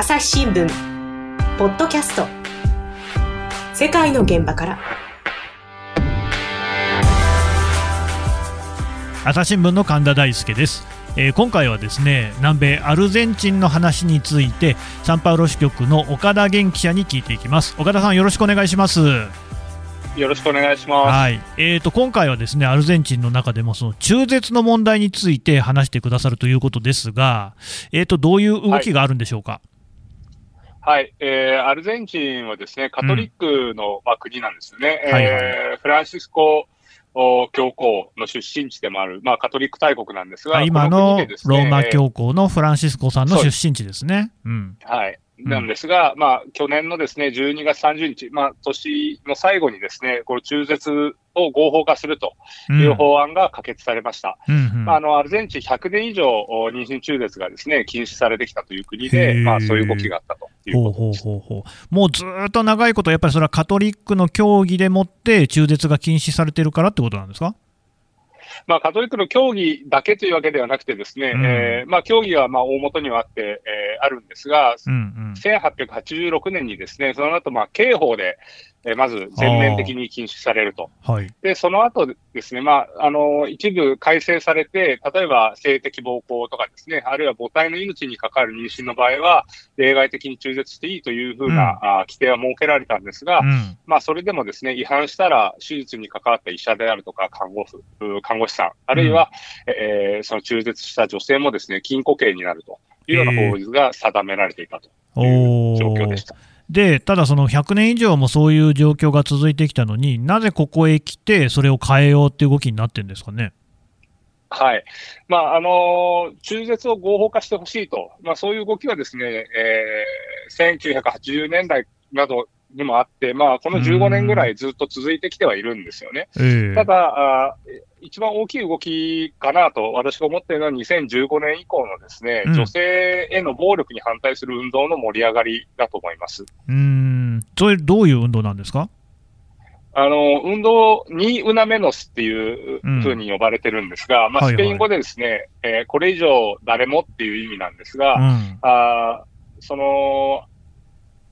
朝日新聞ポッドキャスト。世界の現場から。朝日新聞の神田大輔です、えー今回はですね南米アルゼンチンの話についてサンパウロ支局の岡田元記者に聞いていきます。岡田さんよろしくお願いします。よろしくお願いします。はい、えー、と今回はですねアルゼンチンの中でもその中絶の問題について話してくださるということですが、えー、とどういう動きがあるんでしょうか？はい、えーアルゼンチンはですね、カトリックの、まあ、国なんですよね。はいはいえーフランシスコお教皇の出身地でもある、まあ、カトリック大国なんですが、あ今このローマ教皇のフランシスコさんの出身地ですね。うんはい。うんなんですが、まあ、去年のですね、12月30日、まあ、年の最後にですね、この中絶を合法化するとうん。いう法案が可決されました。うんうん。まあ、あの、アルゼンチン100年以上お妊娠中絶がですね、禁止されてきたという国へで、ー。まあ、そういう動きがあったというほうほうことです。ほうほうもうずーっと長いこと、やっぱりそれはカトリックの教義でもって中絶が禁止されてるからってことなんですか？まあ、カトリックの教義だけというわけではなくてですね、うん。えーまあ、教義はまあ大元にはあって、えーあるんですが、うんうん。1886年にですね、その後、まあ、刑法で、えーまず全面的に禁止されると。はい。で、その後ですね、まあ、あの、一部改正されて、例えば性的暴行とかですね、あるいは母体の命に関わる妊娠の場合は、例外的に中絶していいというふうな、あ規定は設けられたんですが、うん。まあ、それでもですね、違反したら、手術に関わった医者であるとか、看護婦、う看護師さん、あるいは、えーその中絶した女性もですね、禁錮刑になるというような法律が定められていたという状況でした。でただ、その100年以上もそういう状況が続いてきたのになぜここへ来て、それを変えようっていう動きになってるんですかね？はい。まあ、あの中絶を合法化してほしいと、まあ、そういう動きはですね、えー1980年代などにもあって、まあ、この15年ぐらいずっと続いてきてはいるんですよね。ええ。ただ、あー一番大きい動きかなと私が思っているのは2015年以降のですね、うん。女性への暴力に反対する運動の盛り上がりだと思います。うーん。それどういう運動なんですか？あの、運動にウナメノスっていううんふうに呼ばれてるんですが、まあ、はいはい。スペイン語でですね、えーこれ以上誰もっていう意味なんですが、うん。あーその、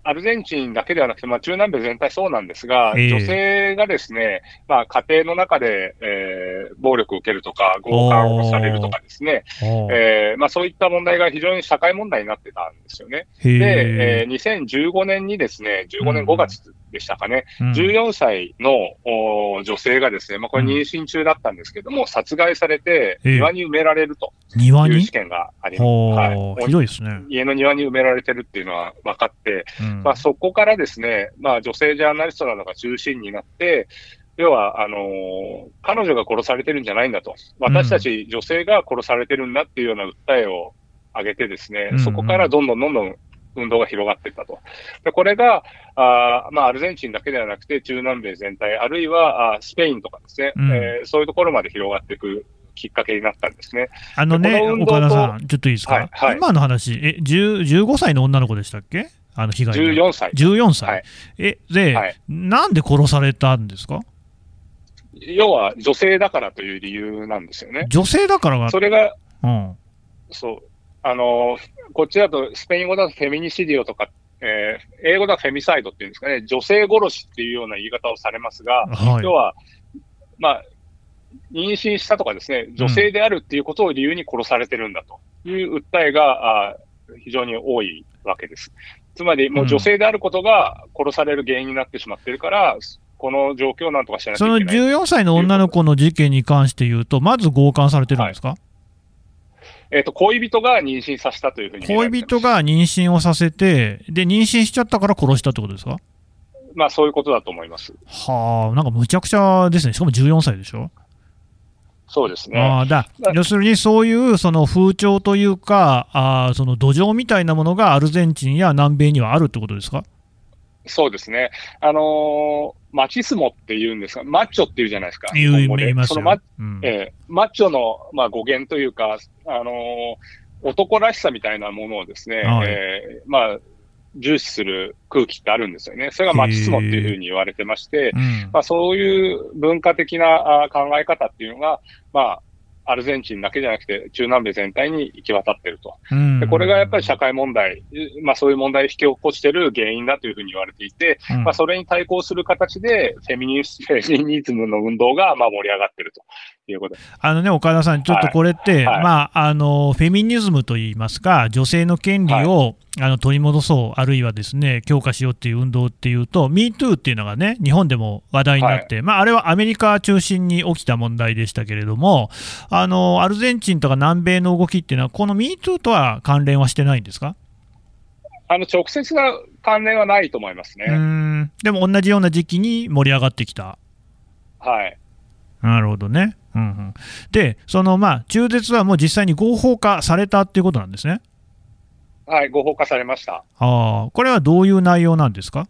アルゼンチンだけではなくて、まあ、中南米全体そうなんですが、ええ。女性がですね、まあ、家庭の中で、えー暴力を受けるとか、強姦をされるとかですね、えーまあ、そういった問題が非常に社会問題になってたんですよね。へで、ええー2015年にですね、15年5月でしたかね、うん。14歳のお女性がですね、まあ、これ妊娠中だったんですけども、殺害されて、ええ。庭に埋められると。庭に？いう事件があります。ほはい。ーひどいですね。家の庭に埋められてるっていうのは分かって、うんまあ、そこからですね、まあ、女性ジャーナリストなどが中心になって、要は、あのー彼女が殺されてるんじゃないんだと。私たち女性が殺されてるんだっていうような訴えを上げてですね、うん。うんそこからどんどんどんどん運動が広がっていったと。でこれが、あーまあ、アルゼンチンだけではなくて、中南米全体、あるいはあースペインとかですね、うん。えーそういうところまで広がっていくきっかけになったんですね。あのね、この岡田さん、ちょっといいですか、はいはい。今の話、え10 15歳の女の子でしたっけ？あの被害の14歳。14歳、はい。えで、はい。なんで殺されたんですか？要は女性だからという理由なんですよね。女性だからが、それが、うん、そう。あの、こっちだと、スペイン語だとフェミニシディオとか、えー英語だとフェミサイドっていうんですかね、女性殺しっていうような言い方をされますが、はい。要は、まあ、妊娠したとかですね、女性であるっていうことを理由に殺されてるんだという訴えが、あ非常に多いわけです。つまり、もう女性であることが殺される原因になってしまってるから、この状況をなんとかしなきゃそのいけない。14歳の女の子の事件に関して言うと、まず強姦されてるんですか、えっ、と、恋人が妊娠させたというふうに。恋人が妊娠をさせて、で妊娠しちゃったから殺したってことですか？まあ、そういうことだと思います。はあ、なんかむちゃくちゃですね、しかも14歳でしょ？そうですね。あーだまあ要するにそういうその風潮というか、あーその土壌みたいなものがアルゼンチンや南米にはあるってことですか？そうですね。あのーマチスモって言うんですが、マッチョって言うじゃないですか。日本語でマ,、うんえーマッチョの、まあ、語源というか、あのー男らしさみたいなものをですね、はいえーまあ、重視する空気ってあるんですよね。それがマチスモっていうふうに言われてまして、うん。まあ、そういう文化的なあ考え方っていうのが、まあ、アルゼンチンだけじゃなくて、中南米全体に行き渡ってると。うん。でこれがやっぱり社会問題、まあそういう問題を引き起こしている原因だというふうに言われていて、うん。まあそれに対抗する形でフェミニス フェミニズムの運動がまあ盛り上がってるということ。あのね、岡田さん、ちょっとこれって、はい。まあ、あのフェミニズムといいますか、女性の権利を、あの取り戻そう、あるいはですね強化しようっていう運動っていうと、MeToo っていうのがね、日本でも話題になって、まあ、あれはアメリカ中心に起きた問題でしたけれども、あのアルゼンチンとか南米の動きっていうのは、この MeToo とは関連はしてないんですか？あの直接な関連はないと思いますね。んでも同じような時期に盛り上がってきた。はい。なるほどね。うんうん、で、そのまあ中絶はもう実際に合法化されたっていうことなんですね。はい、合法化されました。ああ、これはどういう内容なんですか？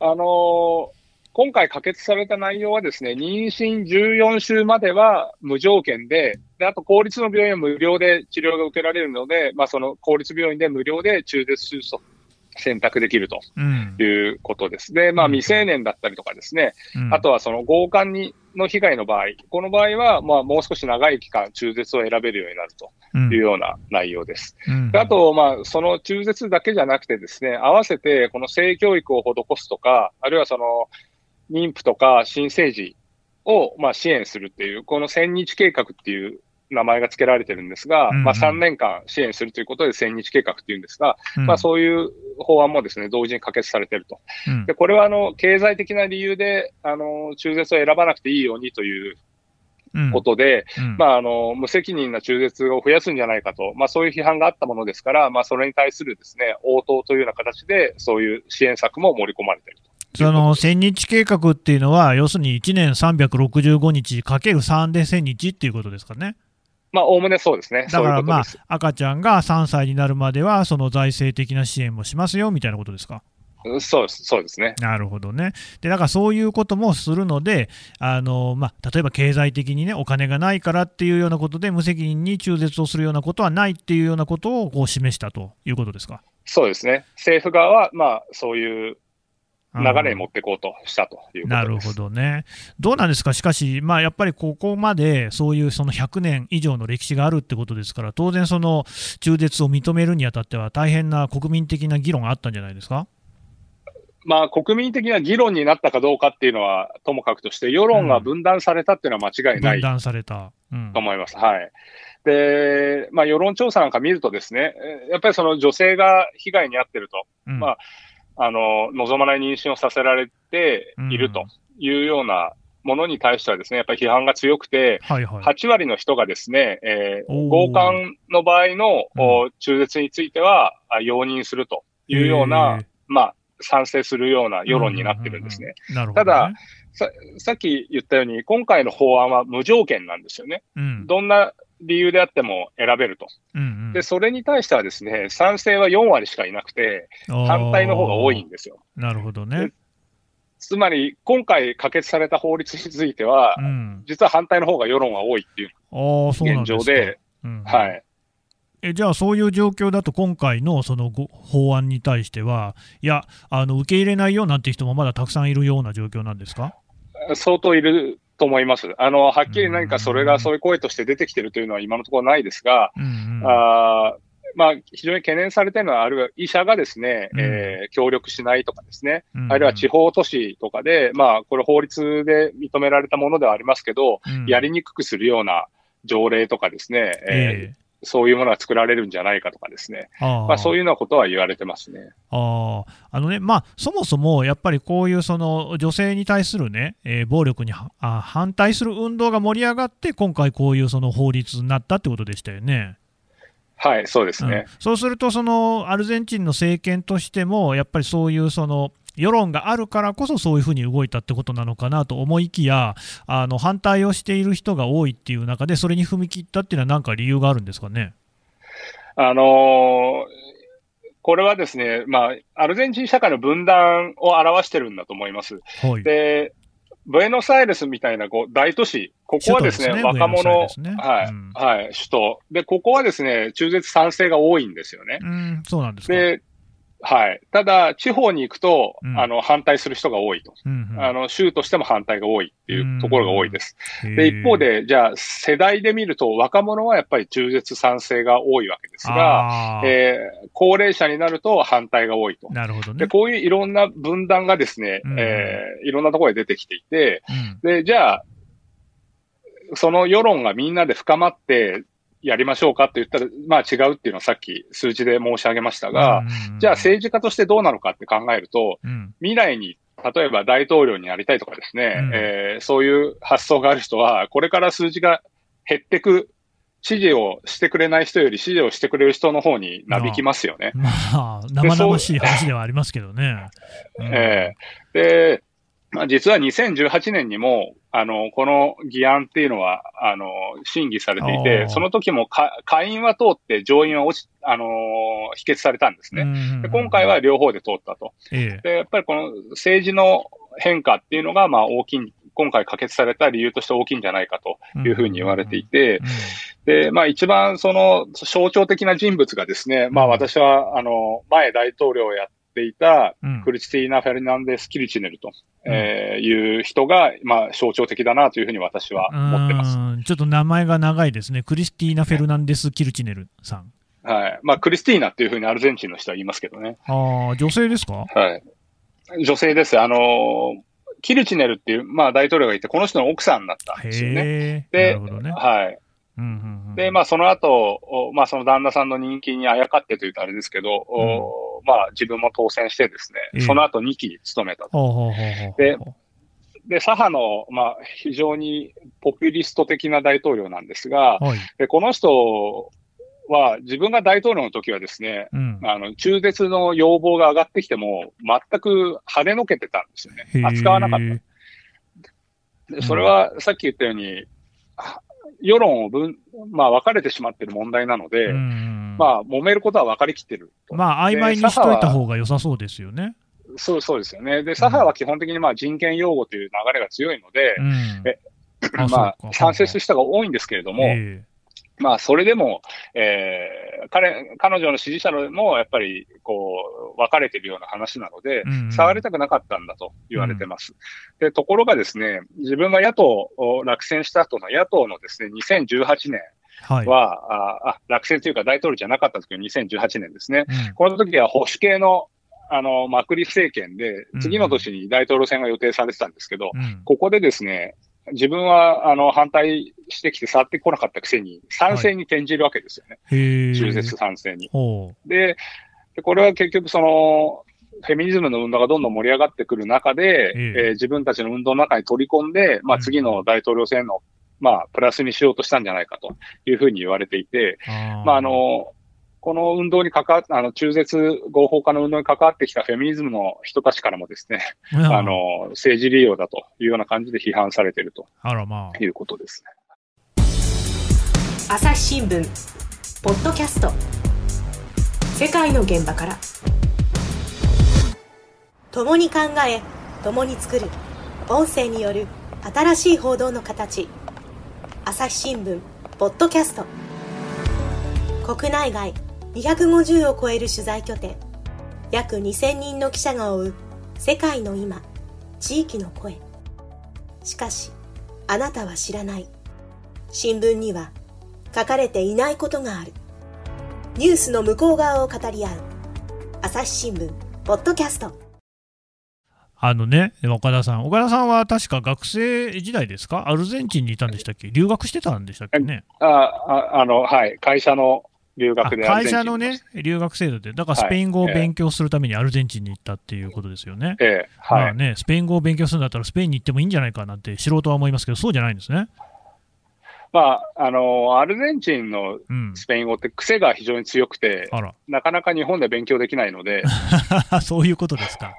あのー今回可決された内容はですね、妊娠14週までは無条件で、で、あと公立の病院は無料で治療が受けられるので、まあその公立病院で無料で中絶手術を選択できるとうん。いうことです。で、まあうん未成年だったりとかですね、うんあとはその強姦にの被害の場合、この場合はまあもう少し長い期間中絶を選べるようになるとうんいうような内容です。うんであと、まあ、その中絶だけじゃなくてですね、合わせてこの性教育を施すとか、あるいはその妊婦とか新生児をまあ支援するっていう、この千日計画っていう名前が付けられてるんですが、うんうんまあ3年間支援するということで千日計画っていうんですが、うんまあそういう法案もですね、同時に可決されていると。うんで、これはあの、経済的な理由で、あの、中絶を選ばなくていいようにといううんことで、うんまあ、あの、無責任な中絶を増やすんじゃないかと、まあ、そういう批判があったものですから、まあ、それに対するですね、応答というような形で、そういう支援策も盛り込まれていると。その1000日計画っていうのは、要するに1年365日かける3で1000日っていうことですかね。まあ、おおむねそうですね。だからまあ赤ちゃんが3歳になるまでは、その財政的な支援もしますよみたいなことですか？そうです、そうですね。なるほどね。で、だからそういうこともするので、あのまあ、例えば経済的にね、お金がないからっていうようなことで、無責任に中絶をするようなことはないっていうようなことをこう示したということですか？そうですね。政府側は、まあ、そういう流れに持っていこうとしたということです。なるほどね。どうなんですか、しかし、まあ、やっぱりここまでそういうその100年以上の歴史があるってことですから、当然、その中絶を認めるにあたっては、大変な国民的な議論があったんじゃないですか？まあ、国民的な議論になったかどうかっていうのはともかくとして、世論が分断されたっていうのは間違いない分断された。うんと思います。はい。で、まあ、世論調査なんか見るとですね、えやっぱりその女性が被害に遭ってると、うんまああの、望まない妊娠をさせられているというようなものに対してはですね、やっぱり批判が強くて、はいはい。8割の人がですね、えー強姦の場合の、お中絶についてはあ容認するというような、まあ、賛成するような世論になってるんですね。ね。たださ、さっき言ったように、今回の法案は無条件なんですよね。うん、どんな理由であっても選べると。うんうんで、それに対してはですね、賛成は4割しかいなくて、反対の方が多いんですよ。なるほどね。つまり、今回可決された法律については、うん、実は反対の方が世論が多いっていう現。状で、うんはい。えじゃあ、そういう状況だと、今回のそのご法案に対しては、いやあの、受け入れないよなんて人もまだたくさんいるような状況なんですか？相当いると思います。あの、はっきり何かそれがそういう声として出てきてるというのは今のところないですが、うんうん。あーまあ、非常に懸念されているのは、あるいは医者がですね、うん。えー協力しないとかですね、うん。あるいは地方都市とかで、まあ、これ法律で認められたものではありますけど、うん。やりにくくするような条例とかですね、えーえそういうものが作られるんじゃないかとかですね、えあまあ、そういうようなことは言われてますね。あーあのね、まあ、そもそもやっぱりこういうその女性に対する、ねえー暴力にはあ反対する運動が盛り上がって、今回、こういうその法律になったってことでしたよね。はい、そうですね。うんそうすると、そのアルゼンチンの政権としても、やっぱりそういうその世論があるからこそ、そういうふうに動いたってことなのかなと思いきや、あの反対をしている人が多いっていう中で、それに踏み切ったっていうのは、なんか理由があるんですかね？あのーこれはですね、まあ、アルゼンチン社会の分断を表してるんだと思います。はい、で、ブエノスアイレスみたいなこう大都市、ここはですね、すね若者、ねはい、うんはい、首都。で、ここはですね、中絶賛成が多いんですよね。うん、そうなんですか。で、はい。ただ、地方に行くと、うんあの、反対する人が多いと。うんうんあの、州としても反対が多いっていうところが多いです。で、一方、で、じゃあ、世代で見ると、若者はやっぱり中絶賛成が多いわけですが、えー高齢者になると反対が多いと。なるほどねで、。こういういろんな分断がですね、うんえーいろんなところで出てきていて、うんで、じゃあ、その世論がみんなで深まってやりましょうかって言ったら、まあ違うっていうのはさっき数字で申し上げましたが、うんじゃあ政治家としてどうなのかって考えると、うん。未来に例えば大統領になりたいとかですね、うん。えーそういう発想がある人は、これから数字が減ってく、支持をしてくれない人より支持をしてくれる人の方になびきますよね。まあ、生々しい話ではありますけどね。うん。ええで、まあ、実は2018年にも、あの、この議案っていうのは、あの、審議されていて、その時もか下院は通って上院は落ち、あの、否決されたんですね。うんで今回は、両方で通ったと。ええ。で、やっぱりこの政治の変化っていうのが、まあ大きい、今回可決された理由として大きいんじゃないかというふうに言われていて、うんで、まあ一番その象徴的な人物がですね、まあ私は、あの、前大統領をやっていた、うんクリスティーナ・フェルナンデス・キルチネルと、うんえーいう人が、まあ象徴的だなというふうに私は思ってます。うんちょっと名前が長いですね。クリスティーナ・フェルナンデス・キルチネルさん。はい。まあクリスティーナっていうふうにアルゼンチンの人は言いますけどね。ああ、女性ですか？はい。女性です。あのーキルチネルっていう、まあ大統領がいて、この人の奥さんになったんですよね。でね。はい。うんうんうんで、まあ、その後、おまあ、その旦那さんの人気にあやかってというとあれですけど、おまあ、自分も当選してですええね、その後2期務めたと。でで、左派の、まあ、非常にポピュリスト的な大統領なんですが、はい。でこの人は自分が大統領の時はですね、うん。あの、中絶の要望が上がってきても、全く跳ねのけてたんですよね扱わなかった。でそれはさっき言ったように、は世論を分、まあ分かれてしまっている問題なので、うんまあ揉めることは分かりきってると。まあ、曖昧にしといた方が良さそうですよね。そうそうですよね。で、左派は基本的にまあ人権擁護という流れが強いのでう、ん。まあ賛成する人が多いんですけれども、えまあそれでも、えー彼、彼女の支持者のもやっぱりこう分かれているような話なので、うん触りたくなかったんだと言われてます。で、ところがですね、自分が野党を落選した後の野党のですね、2018年えはい。は、ああ落選というか大統領じゃなかったんですけど、2018年ですね。うんこの時は保守系の、あの、マクリ政権でうん、次の年に大統領選が予定されてたんですけど、うんここでですね、自分は、あの、反対してきて触ってこなかったくせに、賛成に転じるわけですよね。へえ。中絶賛成に。ほで、でこれは結局その、フェミニズムの運動がどんどん盛り上がってくる中で、えええー自分たちの運動の中に取り込んで、まあうん次の大統領選の、まあプラスにしようとしたんじゃないかというふうに言われていて、う。あーまああ、の、この運動に関わっあの、中絶合法化の運動に関わってきたフェミニズムの人たちからもですね、うん。あ、の、政治利用だというような感じで批判されていると。あらまあ。いうことですね。朝日新聞ポッドキャスト。世界の現場から。共に考え共に作る。音声による新しい報道の形。朝日新聞ポッドキャスト。国内外250を超える取材拠点。約2000人の記者が追う世界の今地域の声。しかしあなたは知らない。新聞には書かれていないことがある。ニュースの向こう側を語り合う。朝日新聞ポッドキャスト。あのね、岡田さん、岡田さんは確か学生時代ですか、アルゼンチンにいたんでしたっけ、留学してたんでしたっけね？あ、ああの、はい、会社の留あ学で会社のね、留学制度で、だからスペイン語を勉強するためにアルゼンチンに行ったっていうことですよね。ええ、はい。まあね、スペイン語を勉強するんだったら、スペインに行ってもいいんじゃないかなって素人は思いますけど、そうじゃないんですね。まあ、あの、アルゼンチンのうん。スペイン語って癖が非常に強くて、あら、なかなか日本で勉強できないので、そういうことですか。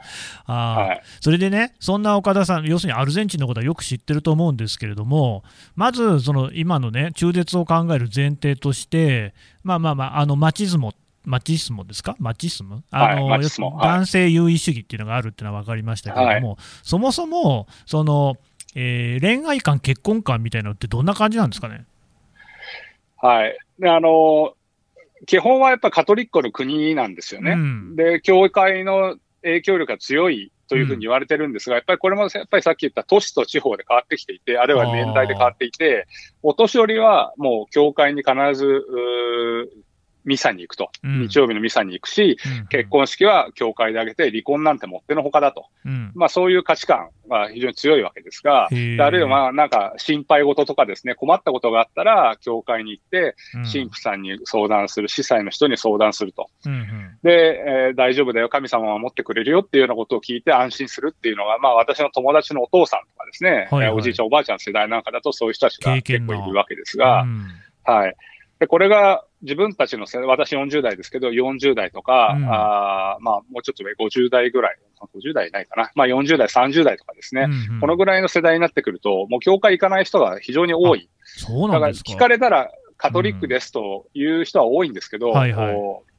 あー。はい。それでね、そんな岡田さん、要するにアルゼンチンのことはよく知ってると思うんですけれども、まず、その今のね、中絶を考える前提として、まあまあまあ、あのマチズモ、マチスモですか、マチスム？あの、男性優位主義っていうのがあるっていうのは分かりましたけれども、そもそも、その、えー恋愛観、結婚観みたいなのってどんな感じなんですかね？はい。で、あの、基本はやっぱカトリックの国なんですよね。うんで、教会の影響力が強いというふうに言われてるんですが、やっぱりこれもやっぱりさっき言った都市と地方で変わってきていて、あるいは年代で変わっていて、お年寄りはもう教会に必ず、ミサに行くと。うん。日曜日のミサに行くし、うん。結婚式は教会で挙げて離婚なんてもってのほかだと。うん。まあそういう価値観が非常に強いわけですが、あるいはまあなんか心配事とかですね、困ったことがあったら、教会に行って、うん。神父さんに相談する、司祭の人に相談すると。で、えー大丈夫だよ、神様は守ってくれるよっていうようなことを聞いて安心するっていうのが、まあ私の友達のお父さんとかですね、はいはい。えーおじいちゃんおばあちゃん世代なんかだとそういう人たちが。結構いるわけですが、うん。はい。で、これが自分たちの世代、私40代ですけど、40代とか、うんあーまあもうちょっと上、50代ぐらい、50代ないかな、まあ40代、30代とかですね、うんうんこのぐらいの世代になってくると、もう教会行かない人が非常に多い。そうだからなんですか。聞かれたらカトリックですという人は多いんですけど、はいはいこう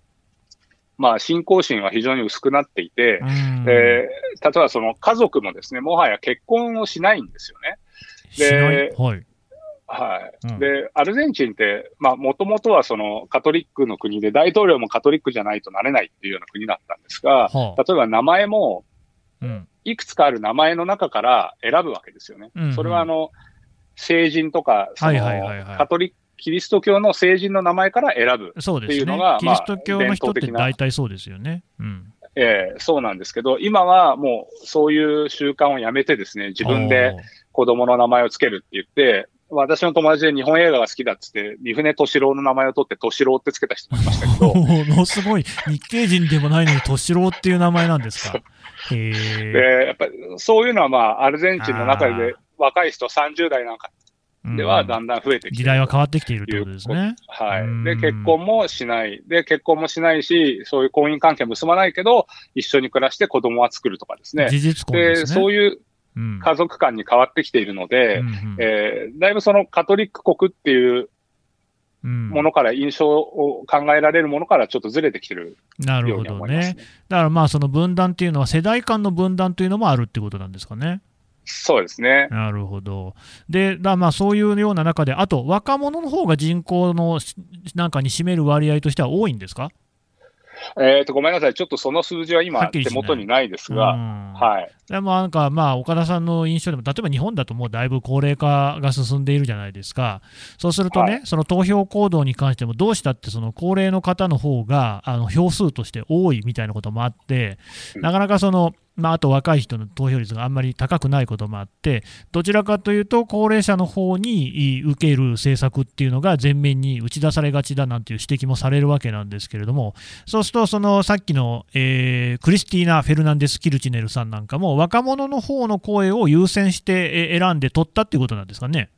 まあ信仰心は非常に薄くなっていて、うんで例えばその家族もですね、もはや結婚をしないんですよね。しない？ではい。はい。うんで、アルゼンチンって、まあ、もともとはそのカトリックの国で、大統領もカトリックじゃないとなれないっていうような国だったんですが、はあ例えば名前も、うんいくつかある名前の中から選ぶわけですよね。うんうんそれはあの、聖人とか、カトリック、キリスト教の聖人の名前から選ぶ。っていうのが。キリスト教の人って大体そうですよね。うん。えーそうなんですけど、今はもうそういう習慣をやめてですね、自分で子供の名前をつけるって言って、私の友達で日本映画が好きだっつって、三船敏郎の名前を取って敏郎ってつけた人もいましたけど、ものすごい、日系人でもないのに、敏郎っていう名前なんですか？へえ。で、やっぱりそういうのはまあ、アルゼンチンの中で若い人30代なんかではだんんだん増えてきてる時代は変わってきているってことですね。はい。うんで、結婚もしない。で、結婚もしないし、そういう婚姻関係結ばないけど、一緒に暮らして子供は作るとかですね。事実婚で、ですね。そういううん家族間に変わってきているので、うんうんえーだいぶそのカトリック国っていううんものから、印象を考えられるものからちょっとずれてきてるなるほどように思いますねね。。だからまあ、その分断っていうのは、世代間の分断というのもあるってことなんですかね。そうですね。なるほど。で、だまあそういうような中で、あと若者の方が人口のしなんかに占める割合としては多いんですか？えっ、と、ごめんなさい。ちょっとその数字はは今手元にないですうが、ん。はい。でもなんか、まあ、岡田さんの印象でも、例えば日本だともうだいぶ高齢化が進んでいるじゃないですか、そうするとね、はい。その投票行動に関しても、どうしたってその高齢の方の方があの票数として多いみたいなこともあって、うん。なかなかその、まあ、あと若い人の投票率があんまり高くないこともあって、どちらかというと、高齢者の方に受ける政策っていうのが前面に打ち出されがちだなんていう指摘もされるわけなんですけれども、そうすると、そのさっきの、えークリスティーナ・フェルナンデス・キルチネルさんなんかも、若者の方の声を優先して選んで取ったっていうことなんですかね。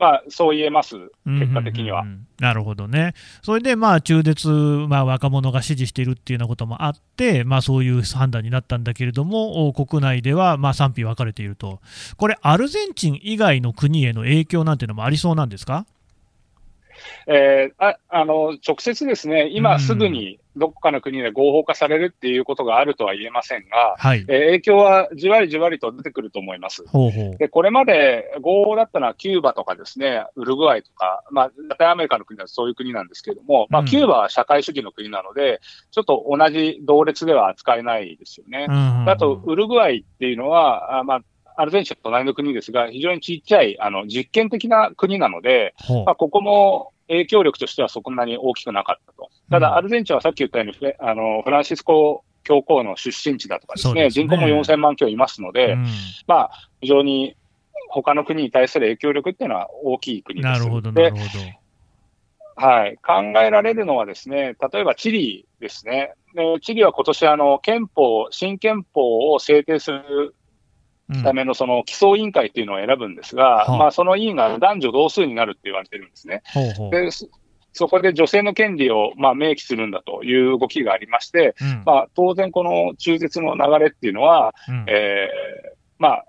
まあ、そう言えます。うん結果的にはうんうんうんなるほどね。それで、まあ、中絶、まあ、若者が支持しているっていうようなこともあって、まあ、そういう判断になったんだけれども、お国内では、まあ、賛否分かれていると。これ、アルゼンチン以外の国への影響なんていうのもありそうなんですか？えーああの直接ですね、うん今すぐにどこかの国で合法化されるっていうことがあるとは言えませんが、はい。えー影響はじわりじわりと出てくると思います。ほうほう。で、これまで合法だったのはキューバとかですね、ウルグアイとか、まあ、ラテンアメリカの国だとそういう国なんですけれども、まあ、うんキューバは社会主義の国なので、ちょっと同じ同列では扱えないですよね。うんうんうんあと、ウルグアイっていうのは、あまあ、アルゼンチンの隣の国ですが、非常にちっちゃい、あの、実験的な国なので、まあ、ここも影響力としてはそんなに大きくなかったと。たうんだ、アルゼンチンはさっき言ったように、あの、フランシスコ教皇の出身地だとかですね、すね人口も4000万強いますので、うんまあ、非常に他の国に対する影響力っていうのは大きい国です。なるほど、なるで、ほど。はい。考えられるのはですね、例えばチリですね。でチリは今年あの、憲法、新憲法を制定するうんためのその基礎委員会っていうのを選ぶんですが、はあまあその委員が男女同数になるって言われてるんですね。ほうほう。で、そそこで女性の権利をまあ明記するんだという動きがありまして、うんまあ当然この中絶の流れっていうのは、うんえーまあ、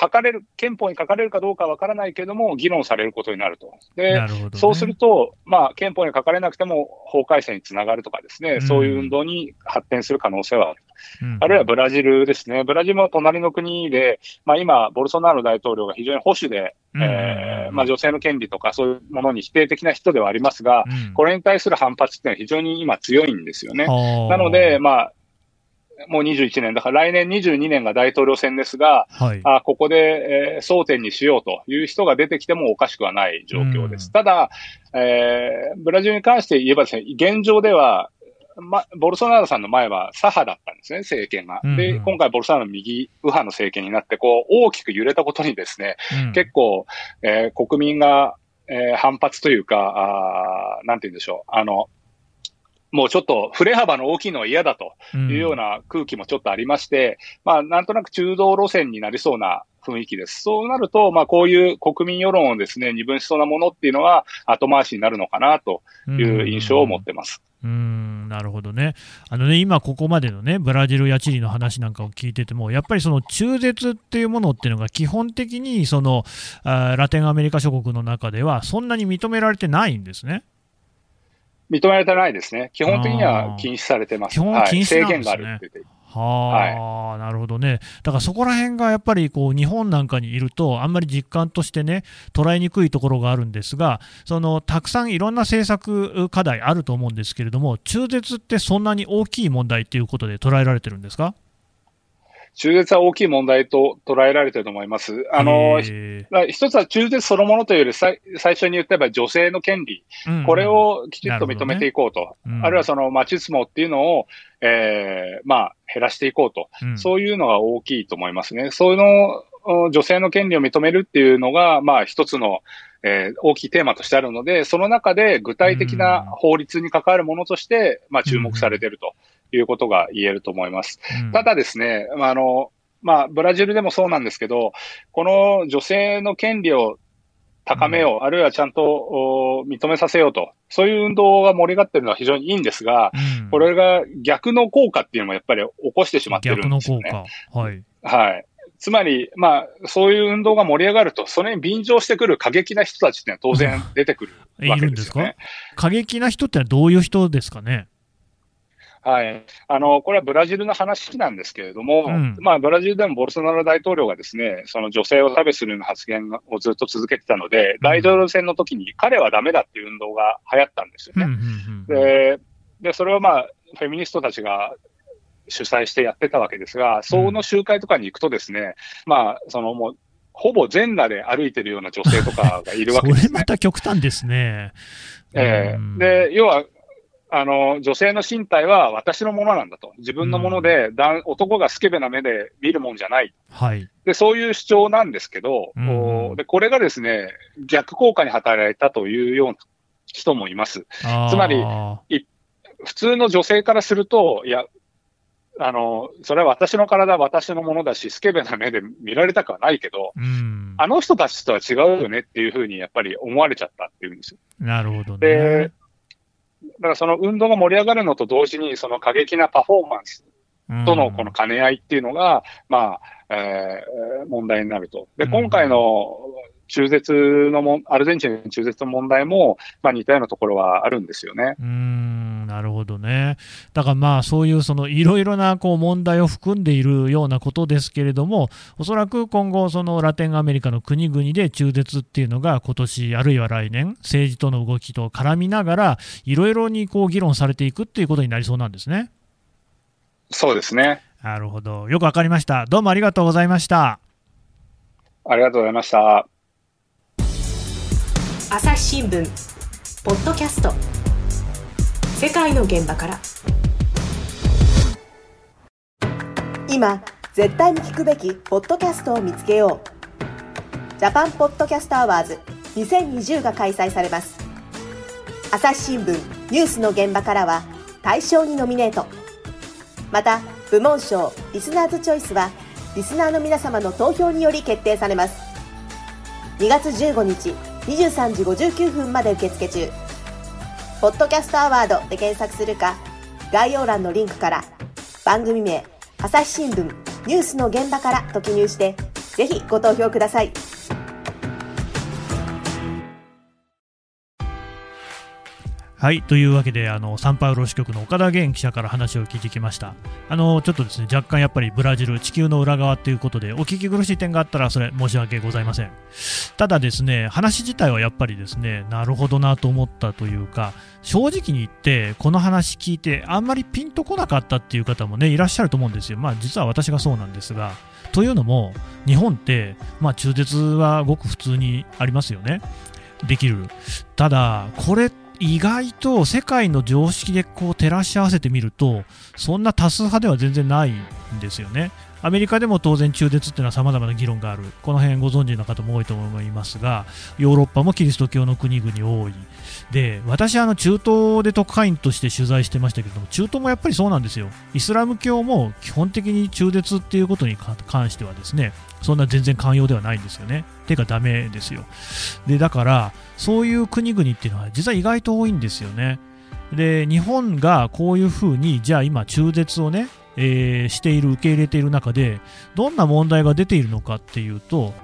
書かれる、憲法に書かれるかどうかわからないけれども、議論されることになると。で、ねそうすると、まあ、憲法に書かれなくても法改正につながるとかですね、うんそういう運動に発展する可能性はある。うんあるいはブラジルですね。ブラジルも隣の国で、まあ今、ボルソナロ大統領が非常に保守で、うんえーーまあ、女性の権利とかそういうものに否定的な人ではありますが、うんこれに対する反発っていうのは非常に今強いんですよね。なので、まあ、もう21年、だから来年22年が大統領選ですが、はい。あここで、えー争点にしようという人が出てきてもおかしくはない状況です。うんただ、えーブラジルに関して言えばですね、現状では、ま、ボルソナロさんの前は左派だったんですね、政権が。うんうんで、今回ボルソナロの右右派の政権になって、こう、大きく揺れたことにですね、うん結構、えー国民が、えー反発というか、あーなんて言うんでしょう、あの、もうちょっと振れ幅の大きいのは嫌だというような空気もちょっとありまして、まあ、なんとなく中道路線になりそうな雰囲気です。そうなると、まあ、こういう国民世論をですね、二分しそうなものっていうのは後回しになるのかなという印象を持ってます。うーんなるほどねあのね、今ここまでのね、ブラジルやチリの話なんかを聞いてても、やっぱりその中絶っていうものっていうのが、基本的にそのあーラテンアメリカ諸国の中では、そんなに認められてないんですね。認められてないですね。基本的には禁止されてます。基本はい禁止なんですね制限があるって言って。はあ、なるほどね。だからそこら辺がやっぱりこう日本なんかにいると、あんまり実感としてね、捉えにくいところがあるんですが、そのたくさんいろんな政策課題あると思うんですけれども、中絶ってそんなに大きい問題ということで捉えられてるんですか？中絶は大きい問題と捉えられてると思います。あの、一つは中絶そのものというより最、最初に言ったば女性の権利、ーうんこれをきちっと認めていこうと。うんあるいはそのマチスモっていうのを、えーまあ、減らしていこうと。うんそういうのが大きいと思いますね。そういうのを、女性の権利を認めるっていうのが、まあ一つの、えー大きいテーマとしてあるので、その中で具体的な法律に関わるものとして、まあ注目されているということが言えると思います。うんただですね、まああの、まあ、ブラジルでもそうなんですけど、この女性の権利を高めよう、あるいはちゃんとお認めさせようと、そういう運動が盛り上がってるのは非常にいいんですが、うんこれが逆の効果っていうのもやっぱり起こしてしまってる逆のんですよ効ね。果。はい。はい。つまり、まあ、そういう運動が盛り上がると、それに便乗してくる過激な人たちっていうのは当然出てくるいわけ るんですよね。過激な人ってのはどういう人ですかね？はい。あの、これはブラジルの話なんですけれども、うんまあ、ブラジルでもボルソナロ大統領がですね、その女性を差別するような発言をずっと続けてたので、大統領選の時に彼はダメだっていう運動が流行ったんですよね。うんうんうんで、で、それはまあ、フェミニストたちが主催してやってたわけですが、その集会とかに行くとですね、まあ、そのもう、ほぼ全裸で歩いてるような女性とかがいるわけですね それま。た極端ですね。えうんえで、要は、あの、女性の身体は私のものなんだと。自分のもので、だ男がスケベな目で見るもんじゃない。はい。で、そういう主張なんですけど、うんおで、これがですね、逆効果に働いたというような人もいます。つまりあ普通の女性からすると、いや、あの、それは私の体、私のものだし、スケベな目で見られたくはないけど、ーうん。あの人たちとは違うよねっていうふうにやっぱり思われちゃったっていうんですよ。なるほどでね。だからその運動が盛り上がるのと同時に、その過激なパフォーマンスとのこの兼ね合いっていうのが、まあ、えー問題になると。で、うん今回の中絶のもん、アルゼンチンの中絶の問題も、まあ似たようなところはあるんですよね。うーんなるほどね。だからまあそういうそのいろいろなこう問題を含んでいるようなことですけれども、おそらく今後、そのラテンアメリカの国々で中絶っていうのが今年あるいは来年、政治との動きと絡みながら、いろいろにこう議論されていくっていうことになりそうなんですね。そうですね。なるほど。よくわかりました。どうもありがとうございました。ありがとうございました。朝日新聞ポッドキャスト。世界の現場から。今絶対に聞くべきポッドキャストを見つけよう。 Japan Podcast Awards 2020が開催されます。朝日新聞ニュースの現場からは大賞にノミネート。また部門賞リスナーズチョイスはリスナーの皆様の投票により決定されます。2月15日23時59分まで受付中。ポッドキャストアワードで検索するか概要欄のリンクから番組名朝日新聞ニュースの現場からと記入してぜひご投票ください。はいというわけであのサンパウロ支局の岡田源記者から話を聞いてきました。あのちょっとですね若干やっぱりブラジル地球の裏側ということでお聞き苦しい点があったらそれ申し訳ございません。ただですね話自体はやっぱりですねなるほどなと思ったというか正直に言ってこの話聞いてあんまりピンとこなかったっていう方もねいらっしゃると思うんですよ。まあ実は私がそうなんですが。というのも日本って、まあ、中絶はごく普通にありますよね。できる。ただこれって意外と世界の常識でこう照らし合わせてみるとそんな多数派では全然ないんですよね。アメリカでも当然中絶っていうのは様々な議論がある。この辺ご存知の方も多いと思いますが、ヨーロッパもキリスト教の国々多い。で、私はあの中東で特派員として取材してましたけども、中東もやっぱりそうなんですよ。イスラム教も基本的に中絶っていうことに関してはですね、そんな全然寛容ではないんですよね。てかダメですよ。で、だから、そういう国々っていうのは実は意外と多いんですよね。で、日本がこういうふうに、じゃあ今中絶をね、えー、している、受け入れている中で、どんな問題が出ているのかっていうと、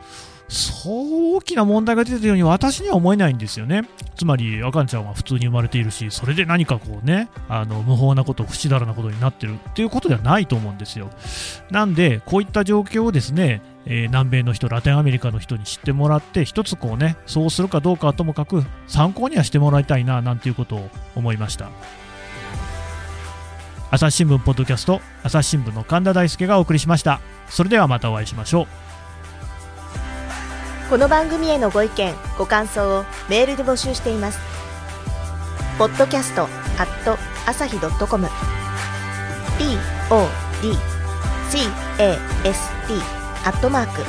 そう大きな問題が出てるように私には思えないんですよね。つまり、赤ちゃんは普通に生まれているし、それで何かこうね、あの無法なこと、不死だらなことになってるっていうことではないと思うんですよ。なんで、こういった状況をですね、えー、南米の人、ラテンアメリカの人に知ってもらって、一つこうね、そうするかどうかはともかく、参考にはしてもらいたいな、なんていうことを思いました。朝日新聞ポッドキャスト朝日新聞の神田大輔がお送りしましたそれではまたお会いしましょうこの番組へのご意見ご感想をメールで募集しています。ポッドキャストアット朝日ドットコム。podcast アットマーク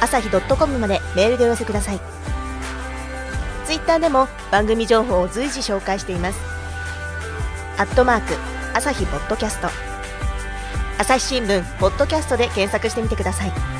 朝日ドットコムまでメールでお寄せください。ツイッターでも番組情報を随時紹介しています。アットマーク朝日ポッドキャスト。朝日新聞ポッドキャストで検索してみてください。